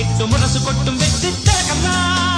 திசைகளிட்டு முரசு கொட்டும் வெற்றி திலகம்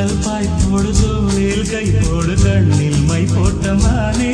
கூந்தல் பாய் போடு தோளில் கை போடு கண்ணில் மை போட்ட மானே.